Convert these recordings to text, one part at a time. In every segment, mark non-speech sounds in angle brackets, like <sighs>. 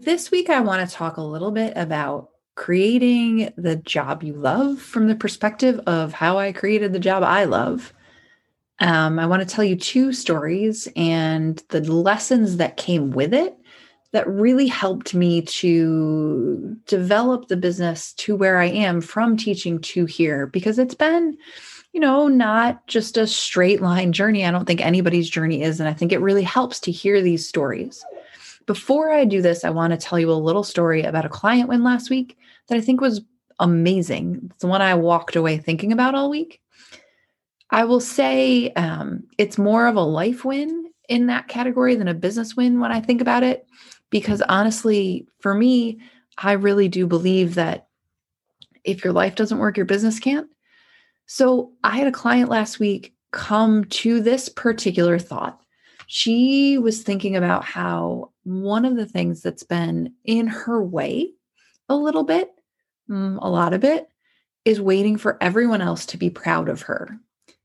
this week I want to talk a little bit about creating the job you love from the perspective of how I created the job I love. Um, I want to tell you two stories and the lessons that came with it that really helped me to develop the business to where I am from teaching to here because it's been you know, not just a straight line journey. I don't think anybody's journey is. And I think it really helps to hear these stories. Before I do this, I want to tell you a little story about a client win last week that I think was amazing. It's the one I walked away thinking about all week. I will say um, it's more of a life win in that category than a business win when I think about it. Because honestly, for me, I really do believe that if your life doesn't work, your business can't. So I had a client last week come to this particular thought. She was thinking about how one of the things that's been in her way a little bit, mm, a lot of it, is waiting for everyone else to be proud of her.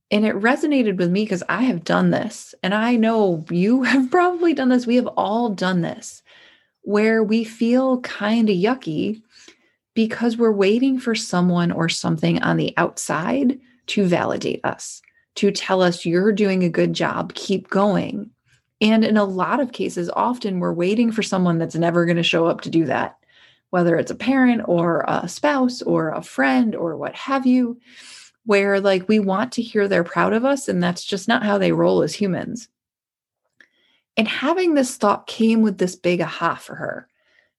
And it resonated with me because I have done this. And I know you <laughs> have probably done this. We have all done this where we feel kind of yucky because we're waiting for someone or something on the outside to validate us, to tell us you're doing a good job, keep going. And in a lot of cases, often we're waiting for someone that's never going to show up to do that, whether it's a parent or a spouse or a friend or what have you, where like we want to hear they're proud of us. And that's just not how they roll as humans. And having this thought came with this big aha for her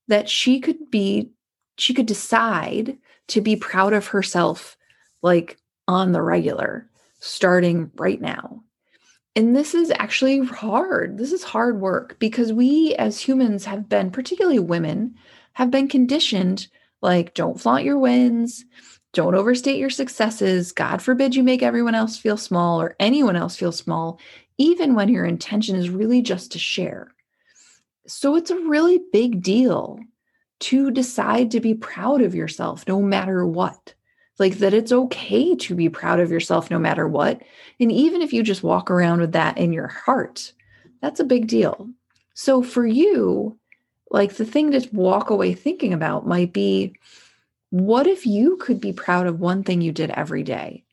that she could be she could decide to be proud of herself like on the regular starting right now. And this is actually hard. This is hard work because we as humans have been, particularly women, have been conditioned like, don't flaunt your wins, don't overstate your successes. God forbid you make everyone else feel small or anyone else feel small, even when your intention is really just to share. So it's a really big deal to decide to be proud of yourself no matter what. Like that it's okay to be proud of yourself no matter what. And even if you just walk around with that in your heart, that's a big deal. So for you, like the thing to walk away thinking about might be what if you could be proud of one thing you did every day?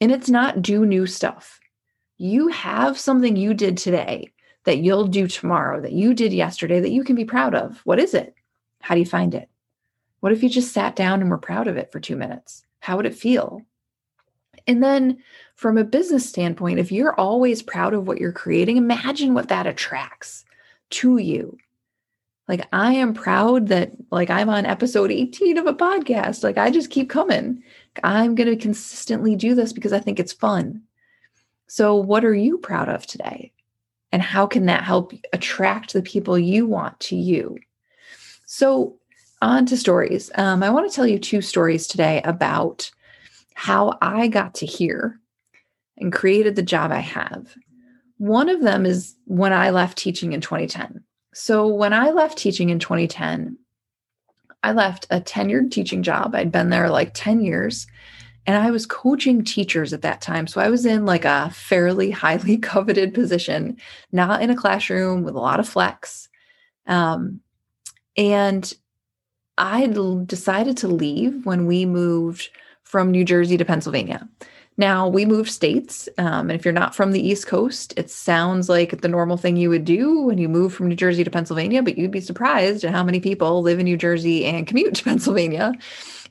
And it's not do new stuff. You have something you did today that you'll do tomorrow, that you did yesterday that you can be proud of. What is it? How do you find it? What if you just sat down and were proud of it for two minutes? How would it feel? And then, from a business standpoint, if you're always proud of what you're creating, imagine what that attracts to you. Like, I am proud that, like, I'm on episode 18 of a podcast. Like, I just keep coming. I'm going to consistently do this because I think it's fun. So, what are you proud of today? And how can that help attract the people you want to you? So, on to stories. Um, I want to tell you two stories today about how I got to here and created the job I have. One of them is when I left teaching in 2010. So, when I left teaching in 2010, I left a tenured teaching job. I'd been there like 10 years and I was coaching teachers at that time. So I was in like a fairly <laughs> highly coveted position, not in a classroom with a lot of flex. Um, and I decided to leave when we moved from New Jersey to Pennsylvania. Now, we moved states. Um, and if you're not from the East Coast, it sounds like the normal thing you would do when you move from New Jersey to Pennsylvania, but you'd be surprised at how many people live in New Jersey and commute to <laughs> Pennsylvania,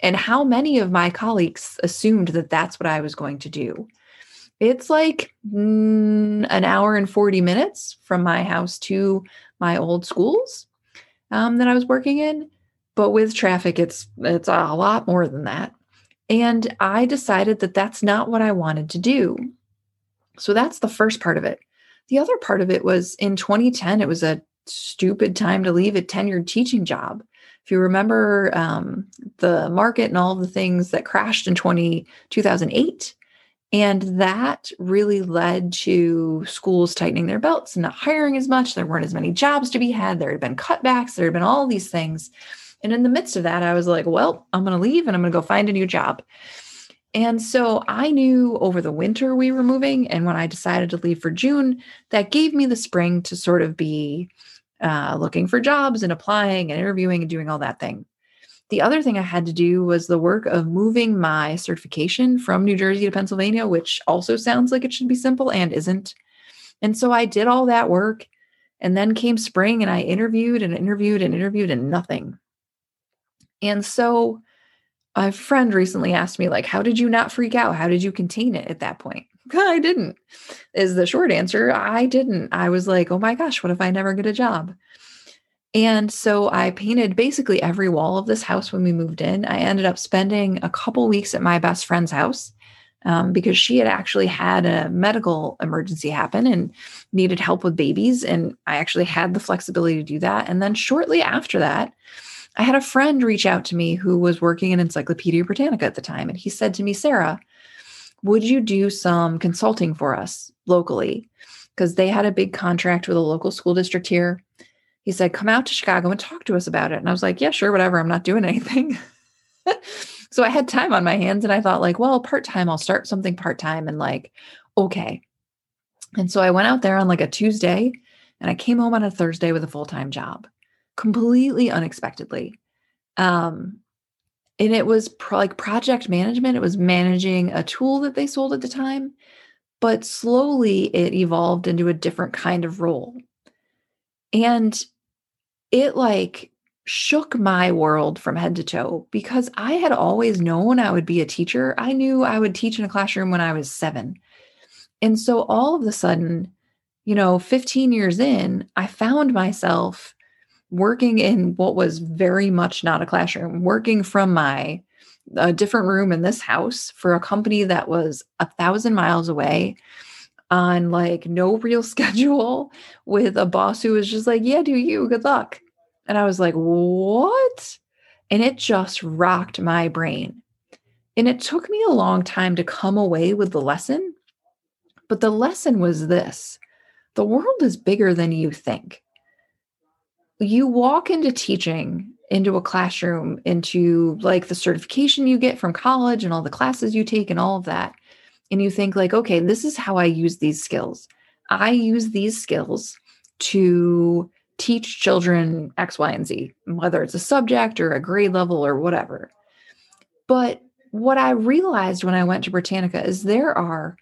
and how many of my colleagues assumed that that's what I was going to do. It's like mm, an hour and 40 minutes from my house to my old schools um, that I was working in. But with traffic, it's it's a lot more than that. And I decided that that's not what I wanted to do. So that's the first part of it. The other part of it was in 2010, it was a stupid time to leave a tenured teaching job. If you remember um, the market and all the things that crashed in 20, 2008, and that really led to schools tightening their belts and not hiring as much. There weren't as many jobs to be had. There had been cutbacks. There had been all these things. And in the midst of that, I was like, well, I'm going to leave and I'm going to go find a new job. And so I knew over the winter we were moving. And when I decided to leave for June, that gave me the spring to sort of be uh, looking for jobs and applying and interviewing and doing all that thing. The other thing I had to do was the work of moving my certification from New Jersey to Pennsylvania, which also sounds like it should be simple and isn't. And so I did all that work. And then came spring and I interviewed and interviewed and interviewed and nothing. And so a friend recently asked me, like, how did you not freak out? How did you contain it at that point? <laughs> I didn't, is the short answer. I didn't. I was like, oh my gosh, what if I never get a job? And so I painted basically every wall of this house when we moved in. I ended up spending a couple weeks at my best friend's house um, because she had actually had a medical emergency happen and needed help with babies. And I actually had the flexibility to do that. And then shortly after that, I had a friend reach out to me who was working in Encyclopedia Britannica at the time. And he said to me, Sarah, would you do some consulting for us locally? Because they had a big contract with a local school district here he said, Come out to Chicago and talk to us about it. And I was like, Yeah, sure, whatever. I'm not doing <laughs> anything. so I had time on my hands and I thought, like, well, part time, I'll start something part time and like, okay. And so I went out there on like a Tuesday and I came home on a Thursday with a full time job completely unexpectedly. Um, and it was pro- like project management, it was managing a tool that they sold at the time, but slowly it evolved into a different kind of role. And it like shook my world from head to toe because I had always known I would be a teacher. I knew I would teach in a classroom when I was seven. And so all of a sudden, you know, 15 years in, I found myself working in what was very much not a classroom, working from my a different room in this house for a company that was a thousand miles away on like no <laughs> real schedule with a boss who was just like, yeah, do you, good luck. And I was like, what? And it just rocked my brain. And it took me a long time to come away with the lesson. But the lesson was this the world is bigger than you think. You walk into teaching, into a classroom, into like the certification you get from college and all the classes you take and all of that and you think like okay this is how i use these skills. I use these skills to teach children x y and z whether it's a subject or a grade level or whatever. But what i realized when i went to britannica is there are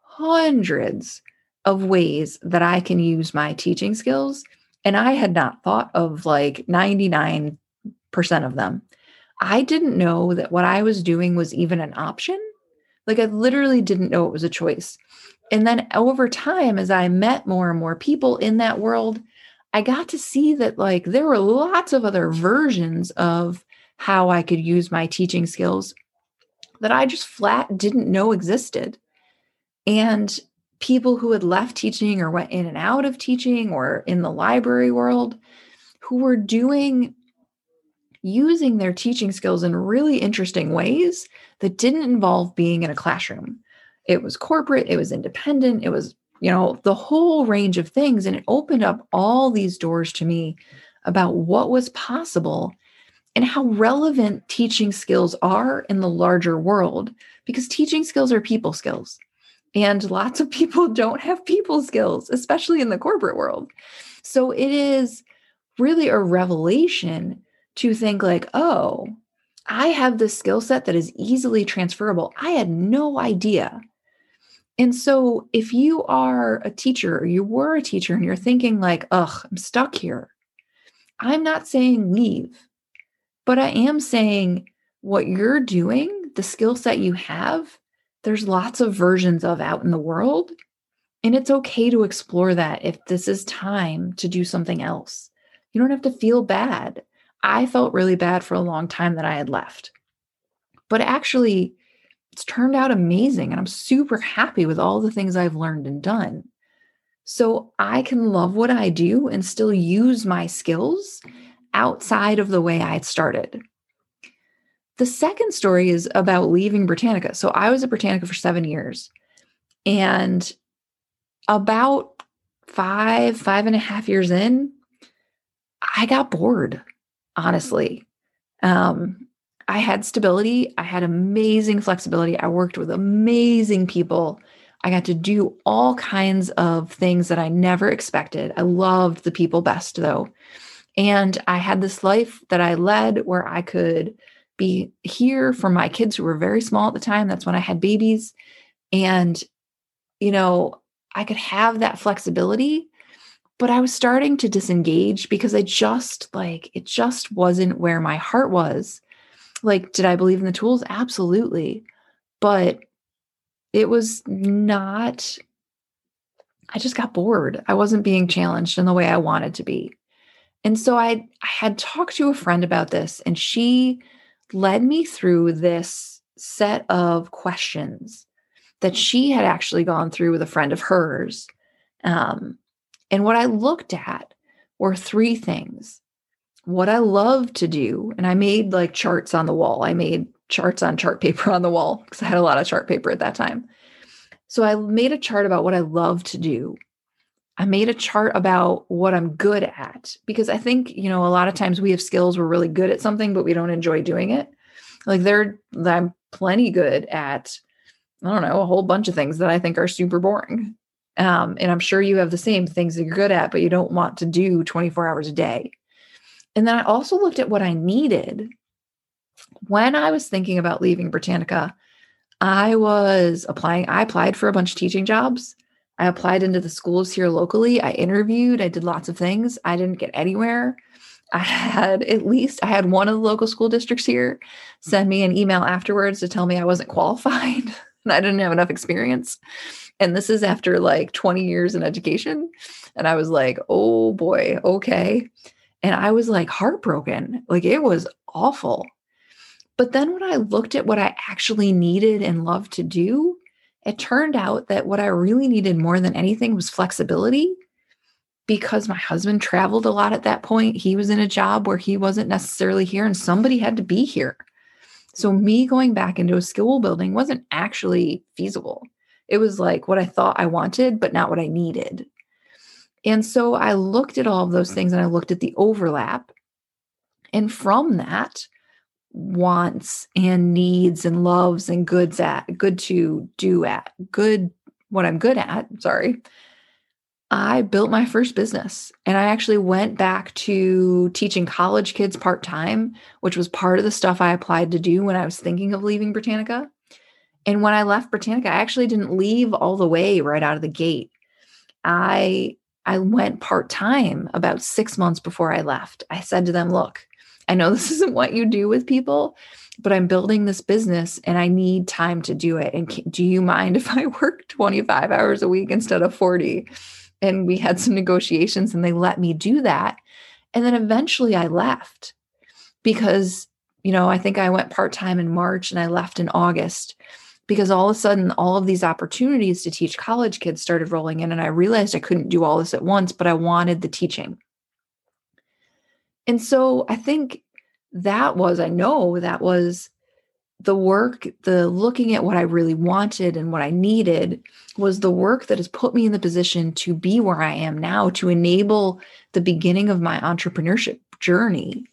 hundreds of ways that i can use my teaching skills and i had not thought of like 99% of them i didn't know that what i was doing was even an option like I literally didn't know it was a choice. And then over time, as I met more and more people in that world, I got to see that like there were lots of other versions of how I could use my teaching skills that I just flat didn't know existed. And people who had left teaching or went in and out of teaching or in the library world who were doing using their teaching skills in really interesting ways that didn't involve being in a classroom. It was corporate, it was independent, it was, you know, the whole range of things. And it opened up all these doors to me about what was possible and how relevant teaching skills are in the larger world because teaching skills are people skills. And lots of people <laughs> don't have people skills, especially in the corporate world. So it is really a revelation to think like, oh, I have this skill set that is easily transferable. I had no idea. And so if you are a teacher or you were a teacher and you're thinking like, ugh, I'm stuck here. I'm not saying leave, but I am saying what you're doing, the skill set you have, there's lots of versions of out in the world. And it's okay to explore that if this is time to do something else. You don't have to feel bad. I felt really bad for a long time that I had left. But actually, it's turned out amazing. And I'm super happy with all the things I've learned and done. so I can love what I do and still use my skills outside of the way I had started. The second story is about leaving Britannica. So I was at Britannica for seven years. And about five, five and a half years in, I got bored, honestly. Um, I had stability. I had amazing flexibility. I worked with amazing people. I got to do all kinds of things that I never expected. I loved the people best, though. And I had this life that I led where I could be here for my kids who were very small at the time. That's when I had babies. And, you know, I could have that flexibility, but I was starting to disengage because I just like, it just wasn't where my heart was. Like, did I believe in the tools? Absolutely. But it was not, I just got bored. I wasn't being challenged in the way I wanted to be. And so I, I had talked to a friend about this, and she led me through this set of questions that she had actually gone through with a friend of hers. Um, and what I looked at were three things. What I love to do, and I made like charts on the wall. I made charts on chart paper on the wall because I had a lot of chart paper at that time. So I made a chart about what I love to do. I made a chart about what I'm good at because I think, you know, a lot of times we have skills, we're really good at something, but we don't enjoy doing it. Like there, I'm plenty good at, I don't know, a whole bunch of things that I think are super boring. Um, and I'm sure you have the same things that you're good at, but you don't want to do 24 hours a day. And then I also looked at what I needed when I was thinking about leaving Britannica. I was applying, I applied for a bunch of teaching jobs. I applied into the schools here locally. I interviewed, I did lots of things. I didn't get anywhere. I <laughs> had at least I had one of the local school districts here send me an email afterwards to tell me I wasn't <laughs> qualified and I didn't have enough experience. And this is after like 20 years in education. And I was like, oh boy, okay. And I was like heartbroken. Like it was awful. But then when I looked at what I actually needed and loved to do, it turned out that what I really needed more than anything was flexibility because my husband traveled a lot at that point. He was in a job where he wasn't necessarily here and somebody had to be here. So, me going back into a school building wasn't actually feasible. It was like what I thought I wanted, but not what I needed. And so I looked at all of those things and I looked at the overlap. And from that, wants and needs and loves and goods at, good to do at, good, what I'm good at, sorry, I built my first business and I actually went back to teaching college kids part time, which was part of the stuff I applied to do when I was thinking of leaving Britannica. And when I left Britannica, I actually didn't leave all the way right out of the gate. I I went part time about 6 months before I left. I said to them, "Look, I know <laughs> this isn't what you do with people, but I'm building this business and I need time to do it. And do you mind <laughs> if I work 25 hours a week instead of 40?" and we had some negotiations and they let me do that. And then eventually I left because, you know, I think I went part time in March and I left in August because all of a sudden all of these opportunities to teach college kids started rolling in. And I realized I couldn't do all this at once, but I wanted the teaching. And so I think that was, I know that was the work, the looking at what I really wanted and what I needed was the work that has put me in the position to be where I am now, to enable the beginning of my entrepreneurship journey.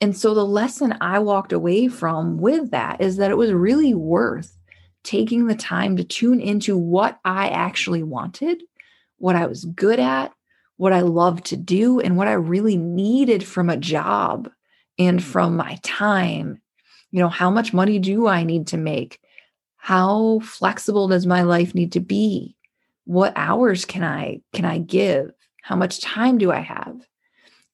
And so the lesson I walked away from with that is that it was really worth taking the time to tune into what I actually wanted, what I was good at, what I love to do, and what I really needed from a job and mm-hmm. from my time. You know how much money do i need to make? How flexible does my life need to be? What hours can i can i give? How much time do i have?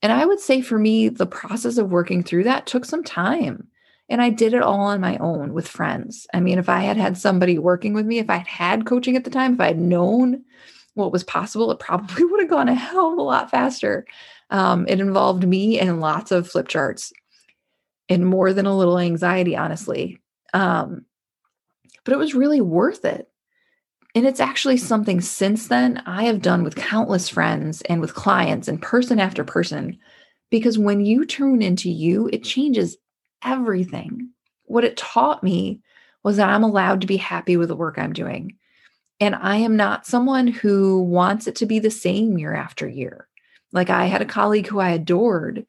And i would say for me the process of working through that took some time and i did it all on my own with friends. I mean if i had had somebody working with me if i had had coaching at the time if i had known what was possible it probably <laughs> would have gone a hell of a lot faster um, it involved me and lots of flip charts and more than a little anxiety, honestly. Um, but it was really worth it. And it's actually something since then I have done with countless friends and with clients and person after person. Because when you tune into you, it changes everything. What it taught me was that I'm allowed to be happy with the work I'm doing. And I am not someone who wants it to be the same year after year. Like I had a colleague who I adored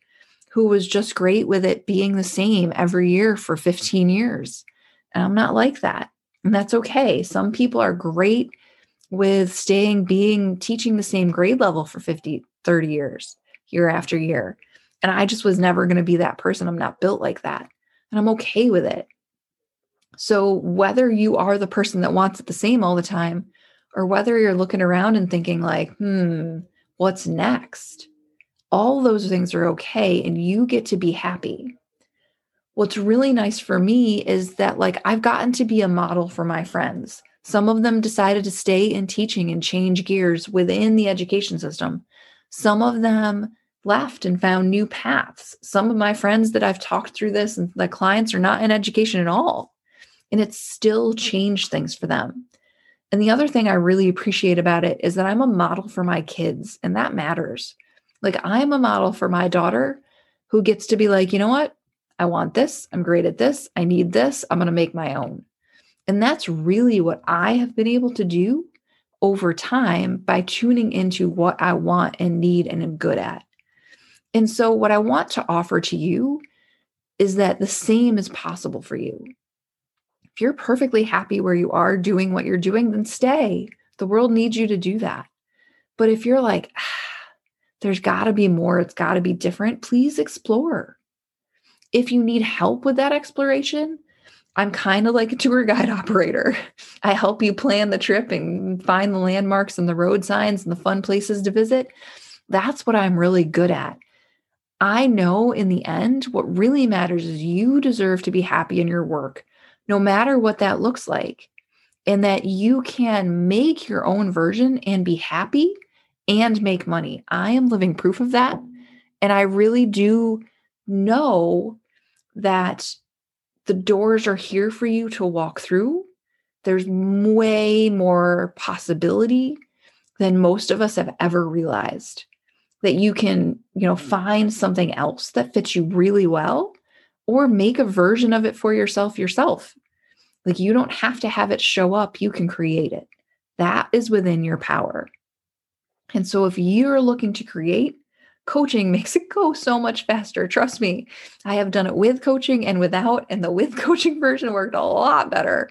who was just great with it being the same every year for 15 years. And I'm not like that. And that's okay. Some people are great with staying being teaching the same grade level for 50, 30 years, year after year. And I just was never going to be that person. I'm not built like that. And I'm okay with it. So, whether you are the person that wants it the same all the time, or whether you're looking around and thinking, like, hmm, what's next? All those things are okay, and you get to be happy. What's really nice for me is that, like, I've gotten to be a model for my friends. Some of them decided to stay in teaching and change gears within the education system. Some of them left and found new paths. Some of my friends that I've talked through this and the clients are not in education at all and it still changed things for them. And the other thing I really appreciate about it is that I'm a model for my kids, and that matters. Like, I'm a model for my daughter who gets to be like, you know what? I want this. I'm great at this. I need this. I'm going to make my own. And that's really what I have been able to do over time by tuning into what I want and need and am good at. And so, what I want to offer to you is that the same is possible for you. If you're perfectly happy where you are doing what you're doing, then stay. The world needs you to do that. But if you're like, ah, <sighs> there's got to be more, it's got to be different, please explore. If you need help with that exploration, I'm kind of like a tour guide <laughs> operator. I help you plan the trip and find the landmarks and the road signs and the fun places to visit. That's what I'm really good at. I know in the end, what really matters is you deserve to be happy in your work no matter what that looks like, and that you can make your own version and be happy and make money. I am living proof of that. And I really do know that the doors are here for you to walk through. There's way more possibility than most of us have ever realized that you can, you know, find something else that fits you really well or make a version of it for yourself yourself. Like you don't have to have it show up, you can create it. That is within your power. And so if you're looking to create, coaching <laughs> makes it go so much faster. Trust me, I have done it with coaching and without, and the with <laughs> coaching version worked a lot better.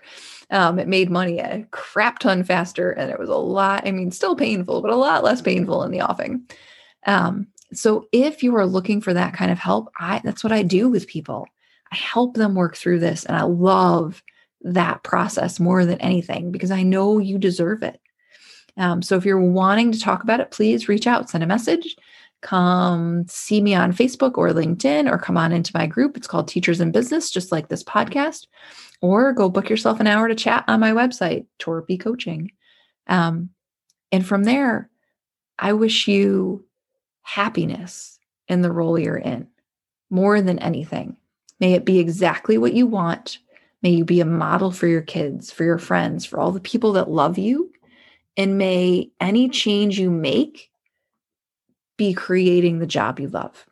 Um, it made money a crap ton faster, and it was a lot, I mean, still painful, but a lot less painful in the offing. Um, so if you are looking for that kind of help, I that's what I do with people. I help them work through this, and I love that process more than anything because I know you deserve it. Um, so if you're wanting to talk about it, please reach out, send a message, come see me on Facebook or LinkedIn, or come on into my group. It's called Teachers in Business, just like this podcast, or go book yourself an hour to chat on my website, Torpy Coaching. Um, and from there, I wish you happiness in the role you're in more than anything. May it be exactly what you want May you be a model for your kids, for your friends, for all the people that love you. And may any change you make be creating the job you love.